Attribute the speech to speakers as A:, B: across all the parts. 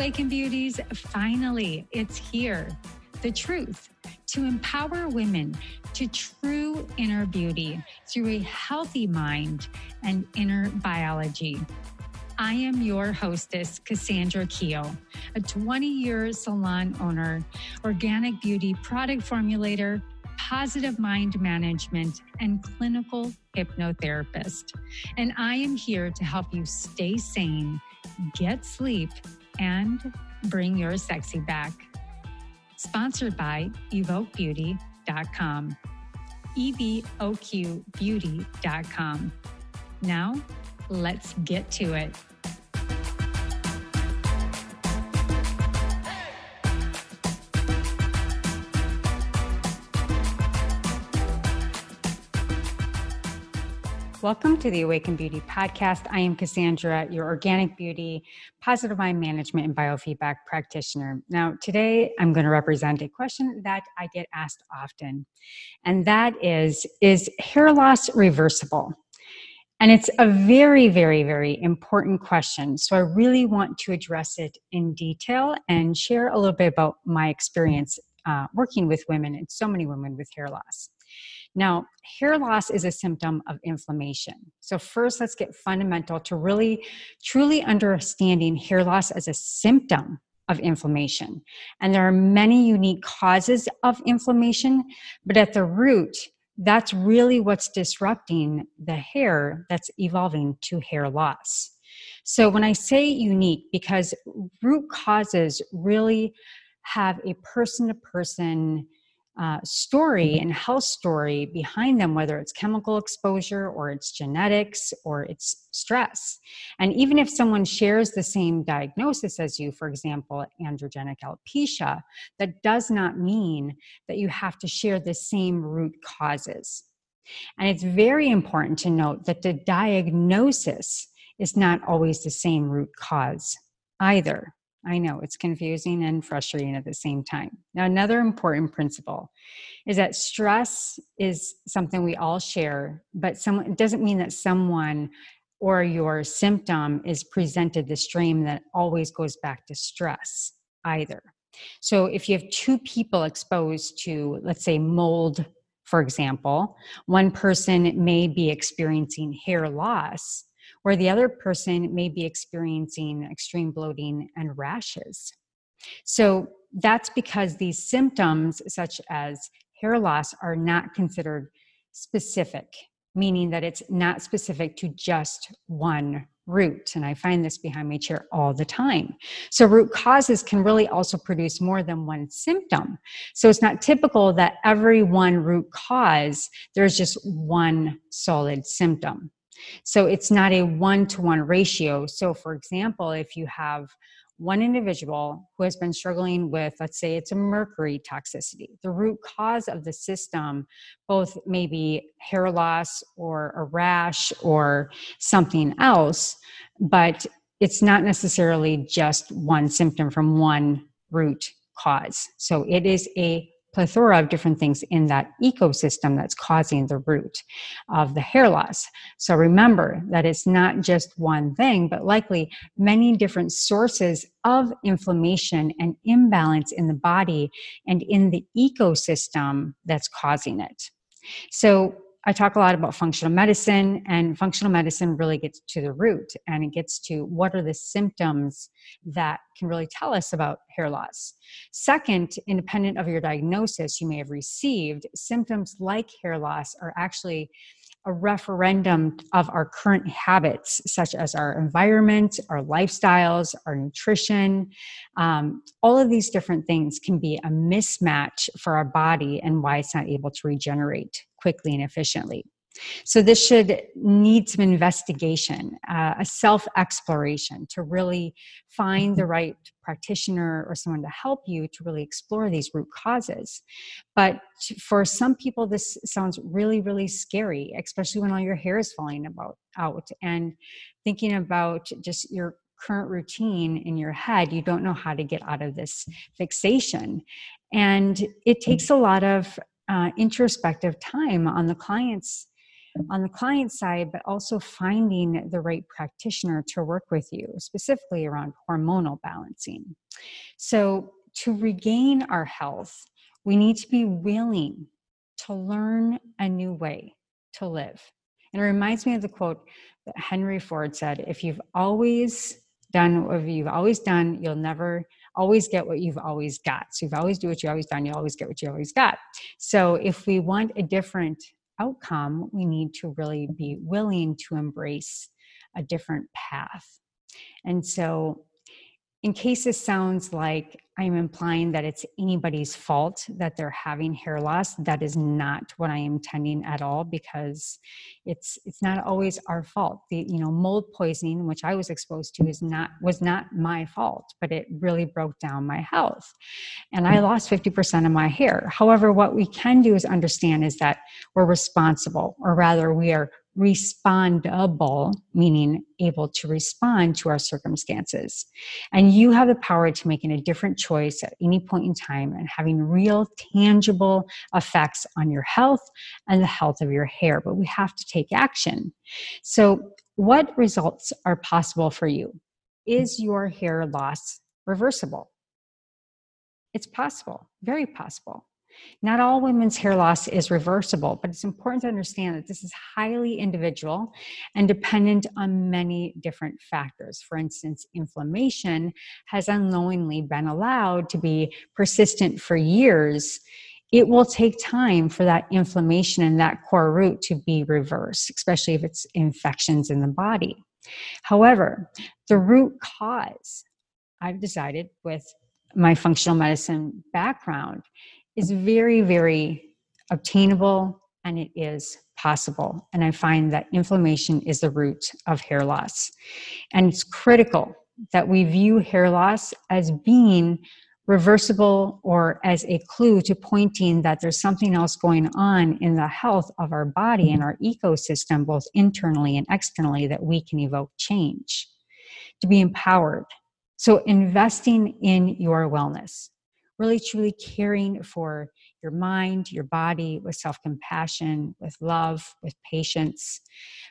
A: Awaken Beauties, finally, it's here. The truth to empower women to true inner beauty through a healthy mind and inner biology. I am your hostess, Cassandra Keel, a 20 year salon owner, organic beauty product formulator, positive mind management, and clinical hypnotherapist. And I am here to help you stay sane, get sleep, and bring your sexy back. Sponsored by evoquebeauty.com. EVOQbeauty.com. Now, let's get to it. Welcome to the Awaken Beauty podcast. I am Cassandra, your organic beauty, positive mind management, and biofeedback practitioner. Now, today I'm going to represent a question that I get asked often, and that is Is hair loss reversible? And it's a very, very, very important question. So I really want to address it in detail and share a little bit about my experience uh, working with women and so many women with hair loss. Now, hair loss is a symptom of inflammation. So, first, let's get fundamental to really truly understanding hair loss as a symptom of inflammation. And there are many unique causes of inflammation, but at the root, that's really what's disrupting the hair that's evolving to hair loss. So, when I say unique, because root causes really have a person to person uh, story and health story behind them, whether it's chemical exposure or it's genetics or it's stress. And even if someone shares the same diagnosis as you, for example, androgenic alopecia, that does not mean that you have to share the same root causes. And it's very important to note that the diagnosis is not always the same root cause either. I know it's confusing and frustrating at the same time. Now, another important principle is that stress is something we all share, but some, it doesn't mean that someone or your symptom is presented the stream that always goes back to stress either. So, if you have two people exposed to, let's say, mold, for example, one person may be experiencing hair loss where the other person may be experiencing extreme bloating and rashes. So that's because these symptoms, such as hair loss, are not considered specific, meaning that it's not specific to just one root. And I find this behind my chair all the time. So, root causes can really also produce more than one symptom. So, it's not typical that every one root cause, there's just one solid symptom. So it's not a one to one ratio. So, for example, if you have one individual who has been struggling with, let's say it's a mercury toxicity, the root cause of the system, both maybe hair loss or a rash or something else, but it's not necessarily just one symptom from one root cause. So it is a plethora of different things in that ecosystem that's causing the root of the hair loss. So remember that it's not just one thing, but likely many different sources of inflammation and imbalance in the body and in the ecosystem that's causing it. So I talk a lot about functional medicine, and functional medicine really gets to the root and it gets to what are the symptoms that can really tell us about hair loss. Second, independent of your diagnosis you may have received, symptoms like hair loss are actually a referendum of our current habits, such as our environment, our lifestyles, our nutrition. Um, all of these different things can be a mismatch for our body and why it's not able to regenerate quickly and efficiently. So, this should need some investigation, uh, a self exploration to really find the mm-hmm. right practitioner or someone to help you to really explore these root causes. But for some people, this sounds really, really scary, especially when all your hair is falling about, out and thinking about just your current routine in your head, you don't know how to get out of this fixation. And it takes a lot of uh, introspective time on the client's on the client side, but also finding the right practitioner to work with you, specifically around hormonal balancing. So, to regain our health, we need to be willing to learn a new way to live. And it reminds me of the quote that Henry Ford said if you've always done what you've always done, you'll never always get what you've always got. So if you always do what you've always done, you always get what you always got. So if we want a different outcome, we need to really be willing to embrace a different path. And so in case this sounds like I'm implying that it's anybody's fault that they're having hair loss, that is not what I am intending at all because it's it's not always our fault. The you know mold poisoning, which I was exposed to, is not was not my fault, but it really broke down my health, and I lost 50% of my hair. However, what we can do is understand is that we're responsible, or rather, we are respondable, meaning able to respond to our circumstances. And you have the power to making a different choice at any point in time and having real, tangible effects on your health and the health of your hair. But we have to take action. So, what results are possible for you? Is your hair loss reversible? It's possible, very possible. Not all women's hair loss is reversible, but it's important to understand that this is highly individual and dependent on many different factors. For instance, inflammation has unknowingly been allowed to be persistent for years. It will take time for that inflammation and that core root to be reversed, especially if it's infections in the body. However, the root cause, I've decided with my functional medicine background, is very, very obtainable and it is possible. And I find that inflammation is the root of hair loss. And it's critical that we view hair loss as being reversible or as a clue to pointing that there's something else going on in the health of our body and our ecosystem, both internally and externally, that we can evoke change. To be empowered. So, investing in your wellness really truly caring for your mind, your body with self compassion, with love, with patience,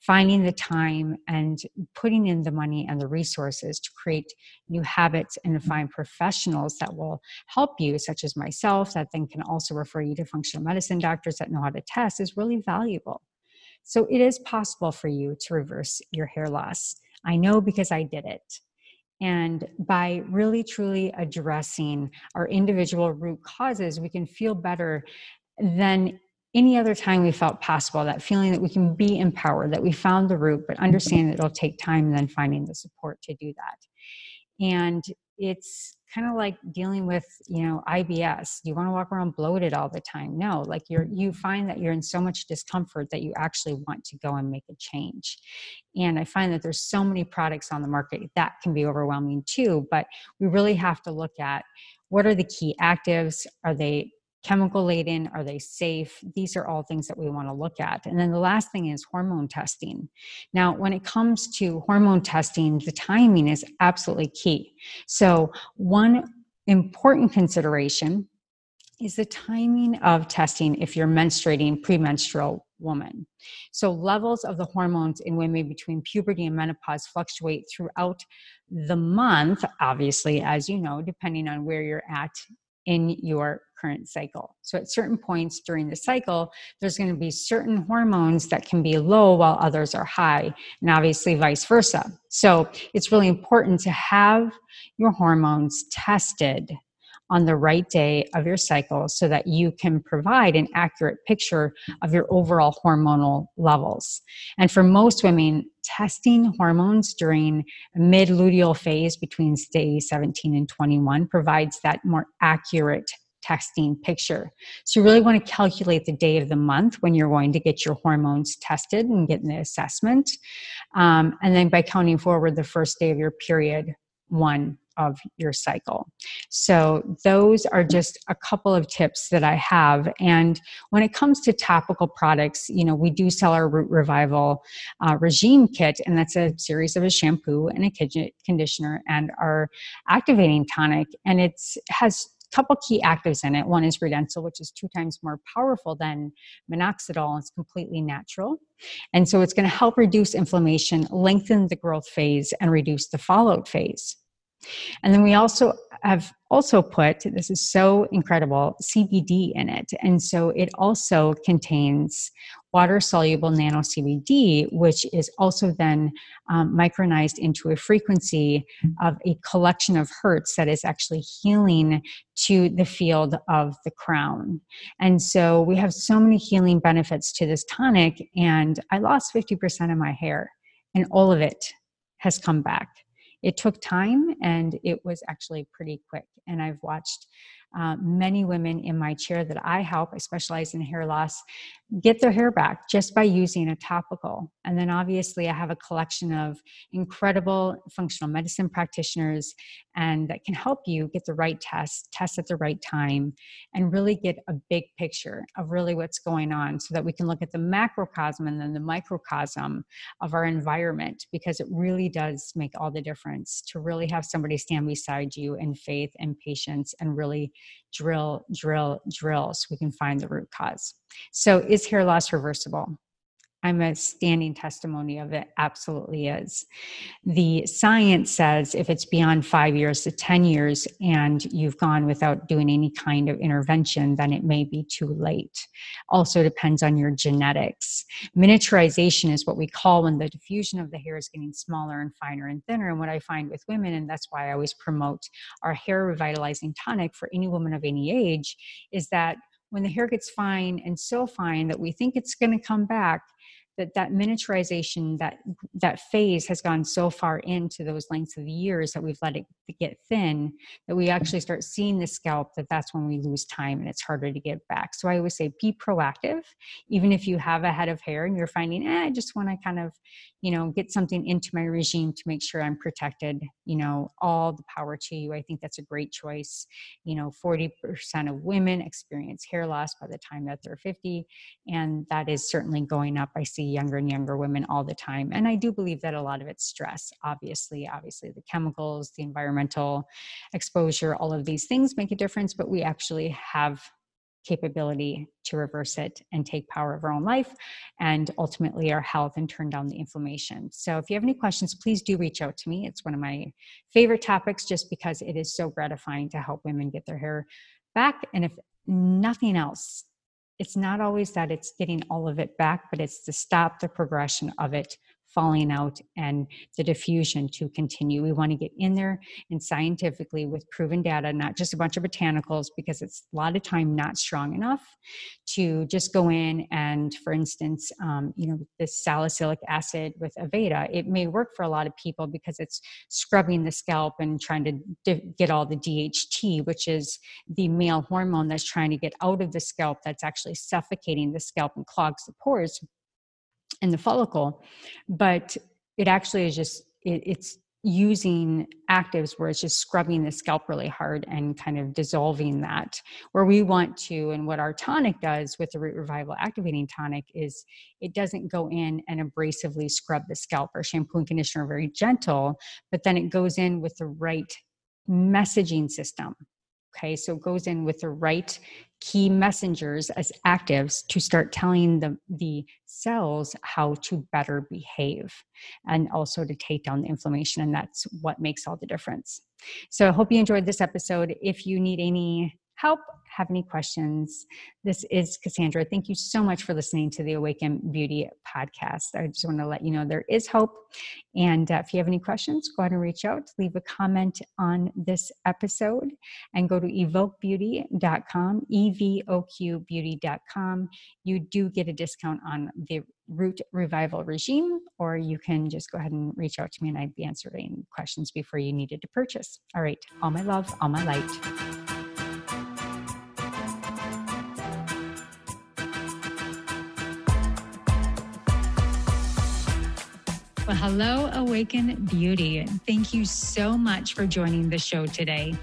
A: finding the time and putting in the money and the resources to create new habits and to find professionals that will help you, such as myself, that then can also refer you to functional medicine doctors that know how to test, is really valuable. So it is possible for you to reverse your hair loss. I know because I did it. And by really truly addressing our individual root causes, we can feel better than any other time we felt possible. That feeling that we can be empowered, that we found the root, but understand that it'll take time and then finding the support to do that. And it's kind of like dealing with you know ibs you want to walk around bloated all the time. No like you're you find that you're in so much discomfort that you actually want to go and make a change. And i find that there's so many products on the market that can be overwhelming too but we really have to look at what are the key actives? Are they chemical laden are they safe? These are all things that we want to look at. And then the last thing is hormone testing. Now when it comes to hormone testing the timing is absolutely key. So one important consideration is the timing of testing if you're menstruating premenstrual woman. So levels of the hormones in women between puberty and menopause fluctuate throughout the month, obviously, as you know, depending on where you're at in your current cycle. So, at certain points during the cycle, there's going to be certain hormones that can be low while others are high, and obviously vice versa. So, it's really important to have your hormones tested on the right day of your cycle so that you can provide an accurate picture of your overall hormonal levels. And for most women, testing hormones during mid luteal phase between day 17 and 21 provides that more accurate testing picture. So you really want to calculate the day of the month when you're going to get your hormones tested and get an assessment. Um, and then by counting forward the first day of your period, one of your cycle. So, those are just a couple of tips that I have. And when it comes to topical products, you know, we do sell our Root Revival uh, Regime Kit, and that's a series of a shampoo and a conditioner and our activating tonic. And it's has couple key actives in it. One is Redensyl, which is two times more powerful than minoxidil. It's completely natural. And so it's going to help reduce inflammation, lengthen the growth phase, and reduce the fallout phase. And then we also have also put this is so incredible CBD in it. And so it also contains water soluble nano CBD, which is also then um, micronized into a frequency of a collection of hertz that is actually healing to the field of the crown. And so we have so many healing benefits to this tonic. And I lost 50% of my hair, and all of it has come back it took time and it was actually pretty quick. And I've watched uh, many women in my chair that I help, I specialize in hair loss, get their hair back just by using a topical. And then obviously, I have a collection of incredible functional medicine practitioners and that can help you get the right test, test at the right time, and really get a big picture of really what's going on so that we can look at the macrocosm and then the microcosm of our environment because it really does make all the difference to really have somebody stand beside you in faith and patience and really drill, drill, drill so we can find the root cause. So, is hair loss reversible? I'm a standing testimony of it. Absolutely is. The science says if it's beyond five years to 10 years and you've gone without doing any kind of intervention, then it may be too late. Also depends on your genetics. Miniaturization is what we call when the diffusion of the hair is getting smaller and finer and thinner. And what I find with women, and that's why I always promote our hair revitalizing tonic for any woman of any age, is that when the hair gets fine and so fine that we think it's going to come back that that miniaturization that that phase has gone so far into those lengths of years that we've let it get thin that we actually start seeing the scalp that that's when we lose time and it's harder to get back. So i always say be proactive. Even if you have a head of hair and you're finding eh, i just want to kind of you know get something into my regime to make sure i'm protected you know all the power to you. I think that's a great choice. You know 40% of women experience hair loss by the time that they're 50 and that is certainly going up. I see younger and younger women all the time. And I do believe that a lot of it's stress, obviously, obviously the chemicals, the environmental exposure, all of these things make a difference, but we actually have capability to reverse it and take power of our own life and ultimately our health and turn down the inflammation. So, if you have any questions, please do reach out to me. It's one of my favorite topics just because it is so gratifying to help women get their hair back. And if nothing else, it's not always that it's getting all of it back, but it's to stop the progression of it falling out and the diffusion to continue. We want to get in there and scientifically with proven data, not just a bunch of botanicals, because it's a lot of time not strong enough to just go in and, for instance, um, you know, this salicylic acid with Aveda, it may work for a lot of people because it's scrubbing the scalp and trying to di- get all the DHT, which is the male hormone that's trying to get out of the scalp that's actually suffocating the scalp and clogs the pores in the follicle but it actually is just it, it's using actives where it's just scrubbing the scalp really hard and kind of dissolving that. Where we want to and what our tonic does with the root revival activating tonic is it doesn't go in and abrasively scrub the scalp. Our shampoo and conditioner are very gentle but then it goes in with the right messaging system Okay, so it goes in with the right key messengers as actives to start telling the, the cells how to better behave and also to take down the inflammation. And that's what makes all the difference. So I hope you enjoyed this episode. If you need any help, have any questions, this is Cassandra. Thank you so much for listening to the Awaken Beauty podcast. I just want to let you know there is hope. And uh, if you have any questions, go ahead and reach out, leave a comment on this episode, and go to evoqbeauty.com, E V O Q beauty.com. You do get a discount on the root revival regime, or you can just go ahead and reach out to me and I'd be answering questions before you needed to purchase. All right, all my love, all my light. Well, hello, Awaken Beauty. Thank you so much for joining the show today.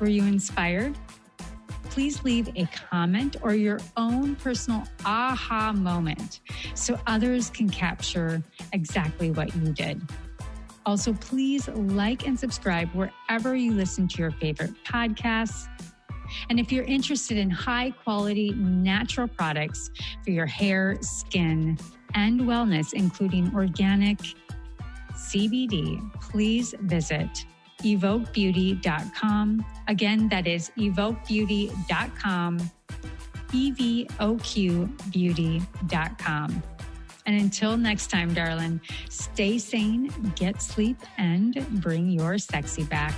A: Were you inspired? Please leave a comment or your own personal aha moment so others can capture exactly what you did. Also, please like and subscribe wherever you listen to your favorite podcasts. And if you're interested in high quality natural products for your hair, skin, and wellness, including organic CBD, please visit evoqbeauty.com. Again, that is evoquebeauty.com, evoqbeauty.com. And until next time, darling, stay sane, get sleep, and bring your sexy back.